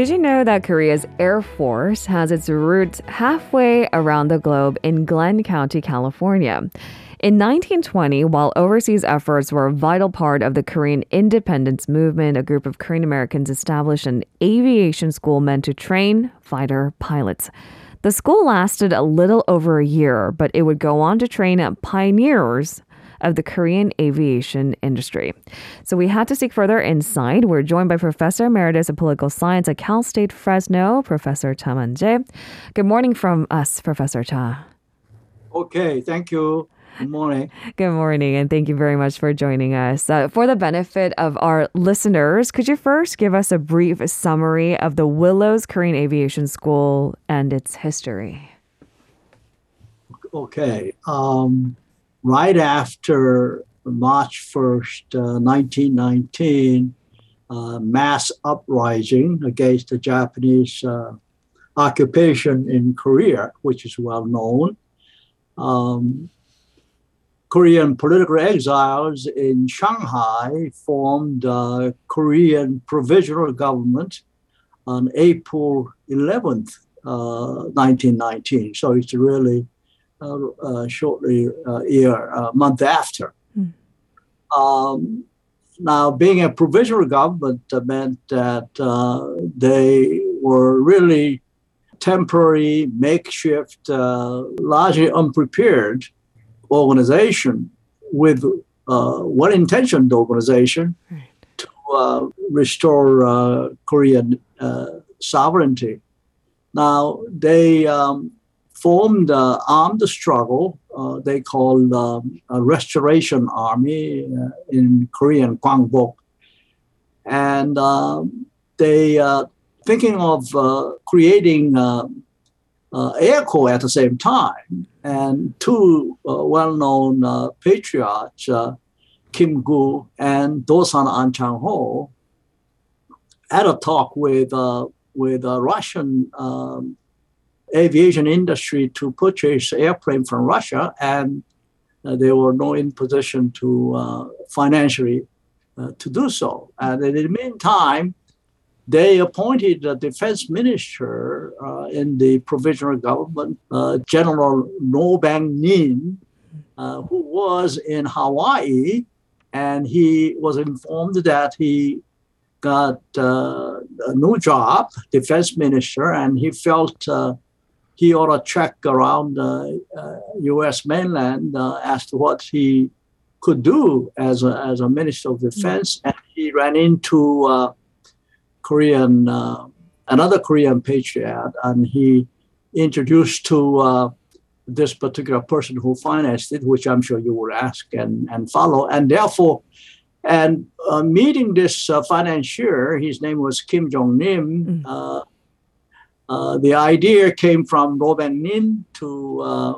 Did you know that Korea's Air Force has its roots halfway around the globe in Glenn County, California? In 1920, while overseas efforts were a vital part of the Korean independence movement, a group of Korean Americans established an aviation school meant to train fighter pilots. The school lasted a little over a year, but it would go on to train pioneers of the Korean aviation industry. So we had to seek further insight. We're joined by Professor Emeritus of Political Science at Cal State Fresno, Professor Cha Man-jae. Good morning from us, Professor Cha. Okay, thank you. Good morning. Good morning, and thank you very much for joining us. Uh, for the benefit of our listeners, could you first give us a brief summary of the Willows Korean Aviation School and its history? Okay. Um, right after March 1st, uh, 1919, uh, mass uprising against the Japanese uh, occupation in Korea, which is well known. Um, Korean political exiles in Shanghai formed a Korean provisional government on April 11th, 1919. Uh, so it's really uh, uh, shortly uh, year month after. Mm. Um, now, being a provisional government meant that they were really temporary, makeshift, largely unprepared organization with uh, well-intentioned organization right. to uh, restore uh, Korean sovereignty. Now they um, formed an armed struggle uh, they called um, a Restoration Army uh, in Korean, Kwangbok. And um, they uh, thinking of uh, creating uh, uh, air corps at the same time. And two well-known patriots, Kim Gu and Dosan An Chang Ho, had a talk with with Russian um, aviation industry to purchase airplane from Russia, and uh, they were not in position to uh, financially uh, to do so. And in the meantime, they appointed a defense minister uh, in the provisional government, uh, General No Bang Nin, uh, who was in Hawaii, and he was informed that he got a new job, defense minister, and he felt he ought to check around the uh, U.S. mainland uh, as to what he could do as a, as a minister of defense. Mm-hmm. And he ran into uh, Korean, uh, another Korean patriot, and he introduced to uh, this particular person who financed it, which I'm sure you will ask and, and follow. And therefore, and uh, meeting this financier, his name was Kim Jong Nim, mm. Uh, the idea came from Robin Nin to uh,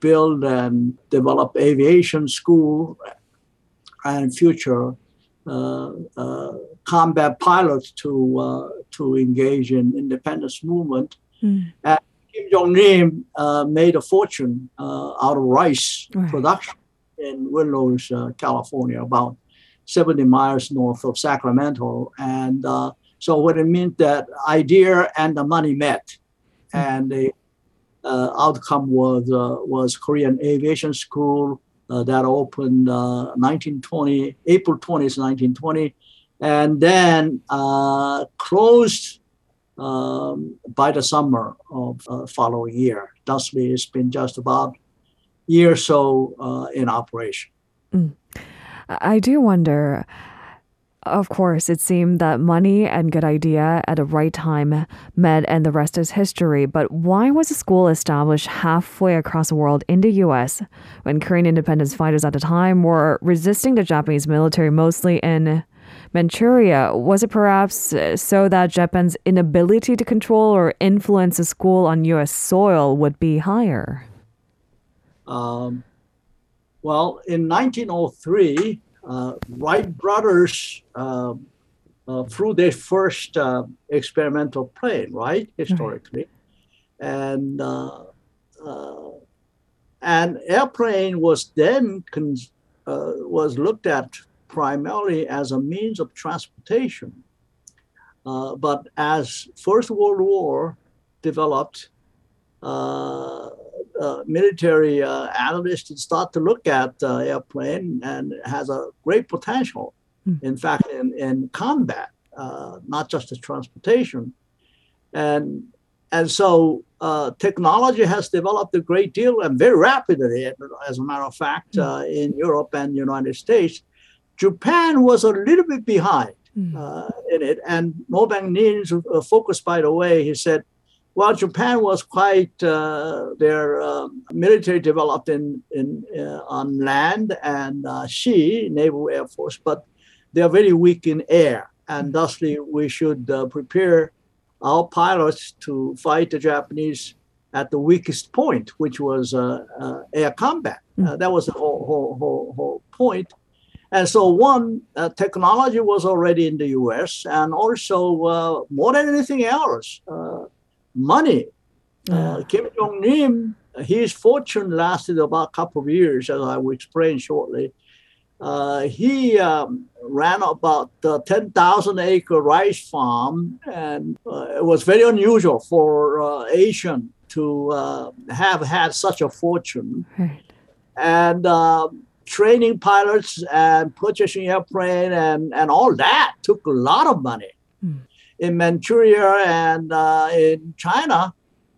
build and develop aviation school and future uh, uh combat pilots to uh, to engage in independence movement. Mm. And Kim Jong Nam made a fortune out of rice right. production in Willows, California, about 70 miles north of Sacramento, and so what it meant that idea and the money met, hmm. and the uh, outcome was uh, was Korean Aviation School uh, that opened 1920 uh, April 20th 1920, and then uh, closed um, by the summer of uh, following year. Thusly, it's been just about a year or so in operation. Mm. I do wonder of course, it seemed that money and good idea at the right time met, and the rest is history. But why was a school established halfway across the world in the U.S. when Korean independence fighters at the time were resisting the Japanese military mostly in Manchuria? Was it perhaps so that Japan's inability to control or influence a school on U.S. soil would be higher? Um, well, in 1903, uh, Wright brothers uh, uh, flew their first experimental plane, right, historically. And and airplane was then con- was looked at primarily as a means of transportation. Uh, but as First World War developed, uh, uh, military uh, analysts start to look at uh, airplane and has a great potential. Mm. In fact, in, in combat, uh, not just as transportation, and and so uh, technology has developed a great deal and very rapidly, as a matter of fact, mm. in Europe and United States. Japan was a little bit behind mm. in it, and Bang Nin's focus, by the way, he said well, Japan was quite uh, their um, military developed in, in uh, on land and uh, sea, naval air force, but they are very weak in air, and thusly we should uh, prepare our pilots to fight the Japanese at the weakest point, which was uh, uh, air combat. Mm. that was the whole, whole, whole, whole point. And so, one, uh, technology was already in the US, and also, uh, more than anything else, uh, money. Uh, Kim Jong Nam, his fortune lasted about a couple of years, as I will explain shortly. Uh, he um, ran about uh, 10,000 acre rice farm, and uh, it was very unusual for uh, Asian to uh, have had such a fortune. Right. And um, training pilots and purchasing airplane and, and all that took a lot of money in Manchuria and uh, in China,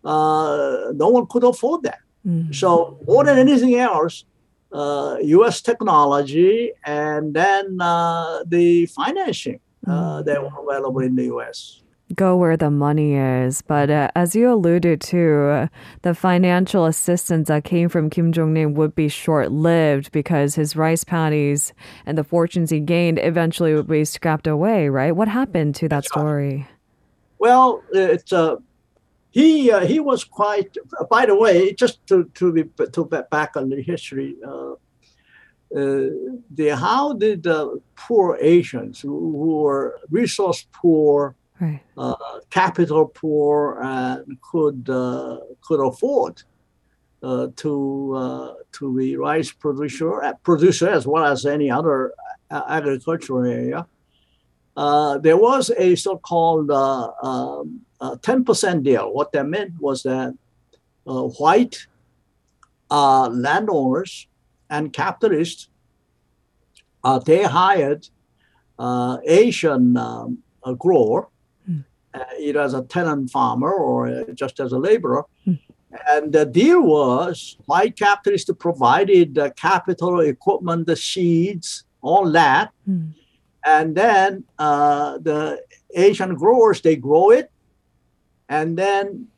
uh, no one could afford that. Mm-hmm. So more than anything else, uh, U.S. technology and then uh, the financing mm-hmm. that were available in the U.S go where the money is. But uh, as you alluded to, uh, the financial assistance that came from Kim Jong Nam would be short lived because his rice paddies and the fortunes he gained eventually would be scrapped away, right? What happened to that story? Well, it's uh, he uh, he was quite. Uh, by the way, just to to be to back on the history. Uh, uh, the how did the poor Asians who, who were resource poor right. uh, capital poor and could uh, could afford uh, to uh, to be rice producer uh, producer as well as any other uh, agricultural area. there was a so-called um, 10% deal. What that meant was that white landowners and capitalists they hired Asian um, grower uh, either as a tenant farmer or uh, just as a laborer. Mm. And the deal was white capitalists provided the capital, equipment, the seeds, all that. Mm. And then uh, the Asian growers, they grow it. And then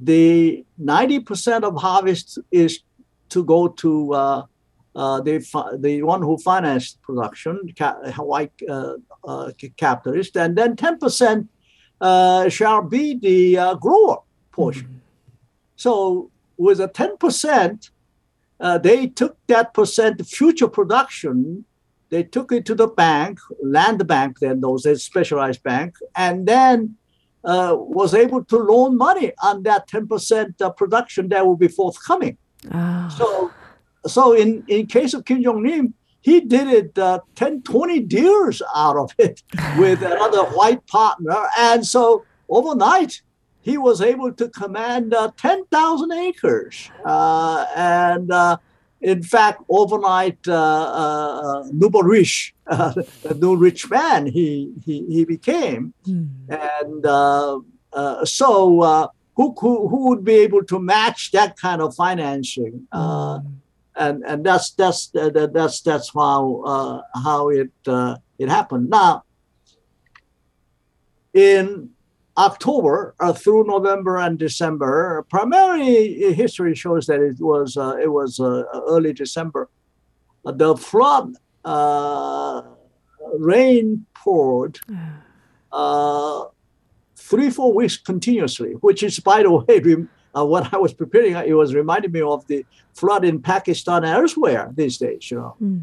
the 90% of harvest is to go to uh, uh, the, the one who financed production, white uh, uh, capitalist, and then 10% uh, shall be the uh, grower portion. Mm-hmm. So with a 10%, uh, they took that percent future production, they took it to the bank, land bank, then those specialized bank, and then uh, was able to loan money on that 10% uh, production that will be forthcoming. Oh. So, so in, in case of Kim Jong Nam, he did it uh, 10, 20 deers out of it with another white partner. And so overnight, he was able to command uh, 10,000 acres. Uh, and uh, in fact, overnight, uh, uh, uh rich, uh, the new rich man he, he, he became. Mm. And so, who, who, who would be able to match that kind of financing? Mm and and that's that's that's that's how uh, how it uh, it happened. Now, in October uh, through November and December, primarily history shows that it was uh, it was uh, early December. the flood uh, rain poured three four weeks continuously, which is by the way uh, what I was preparing, it was reminding me of the flood in Pakistan and elsewhere these days, you know. Mm.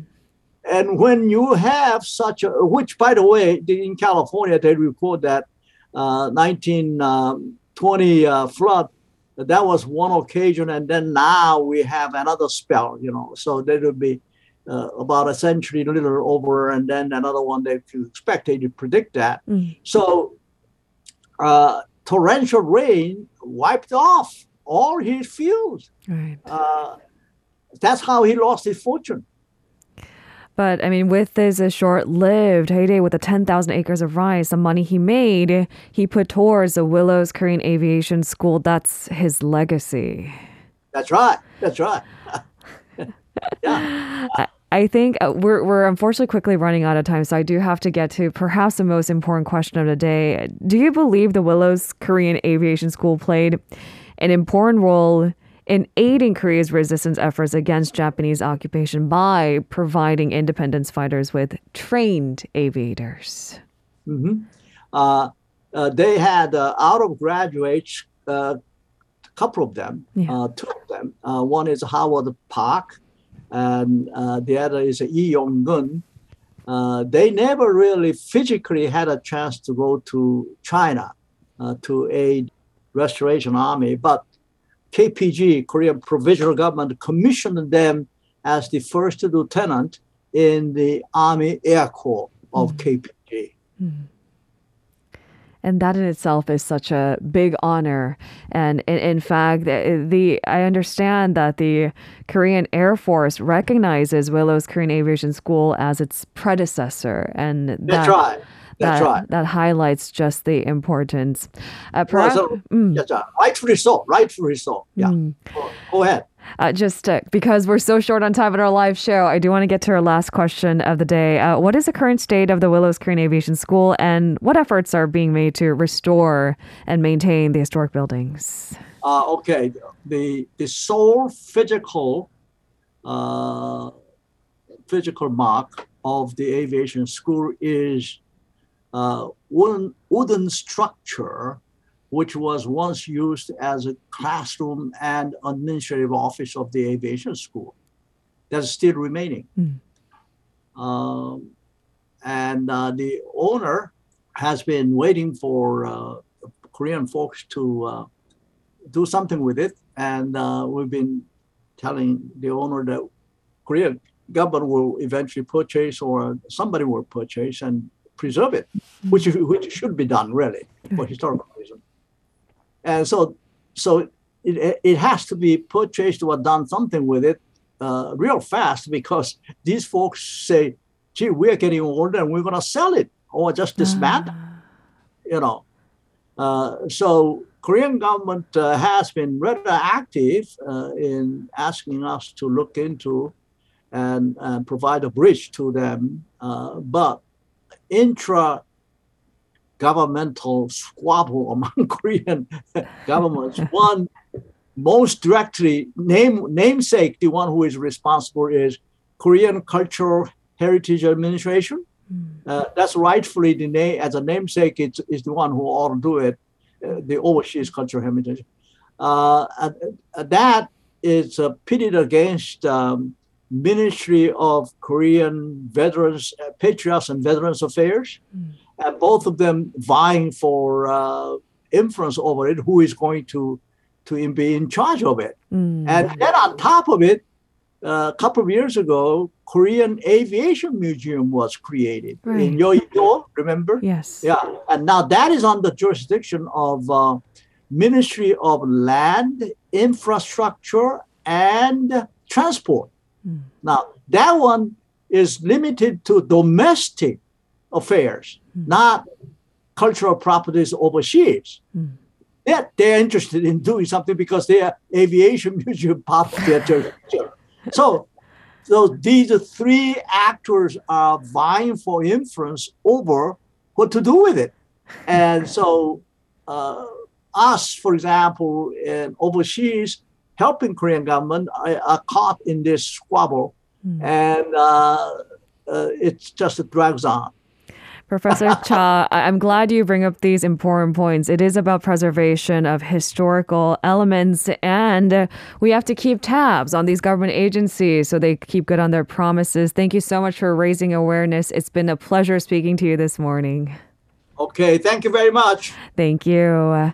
And when you have such a, which by the way, in California, they record that uh, 1920 um, uh, flood, that was one occasion. And then now we have another spell, you know. So there will be uh, about a century, a little over, and then another one they expect, they predict that. Mm. So uh, torrential rain wiped off all his fields. Right. Uh, that's how he lost his fortune. But I mean, with this uh, short-lived heyday with the 10,000 acres of rice, the money he made, he put towards the Willows Korean Aviation School. That's his legacy. That's right. That's right. yeah. I, I think uh, we're, we're unfortunately quickly running out of time, so I do have to get to perhaps the most important question of the day. Do you believe the Willows Korean Aviation School played an important role in aiding Korea's resistance efforts against Japanese occupation by providing independence fighters with trained aviators. Mm-hmm. Uh, uh, they had uh, out of graduates, a uh, couple of them, yeah. Uh, two of them. Uh, one is Howard Park, and the other is Yi Yong-gun. they never really physically had a chance to go to China to aid Restoration Army, but KPG, Korean Provisional Government, commissioned them as the first lieutenant in the Army Air Corps of mm. KPG. Mm. And that in itself is such a big honor. And in, in fact, the, the, I understand that the Korean Air Force recognizes Willows Korean Aviation School as its predecessor, and that, that's right. That's that, right. That highlights just the importance. Uh, perhaps, well, so, mm. uh, rightfully so. Rightfully so. Yeah. Mm. Go, go, ahead. Uh, just uh, because we're so short on time in our live show, I do want to get to our last question of the day. Uh, what is the current state of the Willows Korean Aviation School, and what efforts are being made to restore and maintain the historic buildings? Uh, okay, the the sole physical uh, physical mark of the aviation school is uh, wooden, wooden structure, which was once used as a classroom and administrative office of the aviation school. That's still remaining. Mm. Um, and uh, the owner has been waiting for uh, Korean folks to uh, do something with it. And uh, we've been telling the owner that Korean government will eventually purchase or somebody will purchase and preserve it, which which should be done really for historical reason. And so, so it, it has to be purchased or done something with it uh, real fast because these folks say, "Gee, we're getting older and we're going to sell it or just dismantle." Ah. You know, uh, so Korean government uh, has been rather active uh, in asking us to look into and, and provide a bridge to them, uh, but intra governmental squabble among Korean governments. One most directly name namesake, the one who is responsible is Korean Cultural Heritage Administration. Mm. Uh, that's rightfully the name as a namesake. It's is the one who ought to do it. Uh, the overseas cultural heritage. Uh, that is uh, pitted against um, Ministry of Korean Veterans, uh, Patriots and Veterans Affairs, mm. and both of them vying for uh, influence over it. Who is going to to be in charge of it? Mm. And then on top of it, uh, a couple of years ago, Korean Aviation Museum was created right. in Yeouido, remember? Yes. Yeah, and now that is under jurisdiction of uh, Ministry of Land, Infrastructure, and Transport. Now, that one is limited to domestic affairs, mm. not cultural properties overseas. Mm. They're, they're interested in doing something because they are aviation museum of their. So, so these three actors are vying for influence over what to do with it. And so, uh, us, for example, in overseas, helping Korean government are, are caught in this squabble, mm. and uh, uh, it just drags on. Professor Cha, I'm glad you bring up these important points. It is about preservation of historical elements, and we have to keep tabs on these government agencies so they keep good on their promises. Thank you so much for raising awareness. It's been a pleasure speaking to you this morning. Okay, thank you very much. Thank you.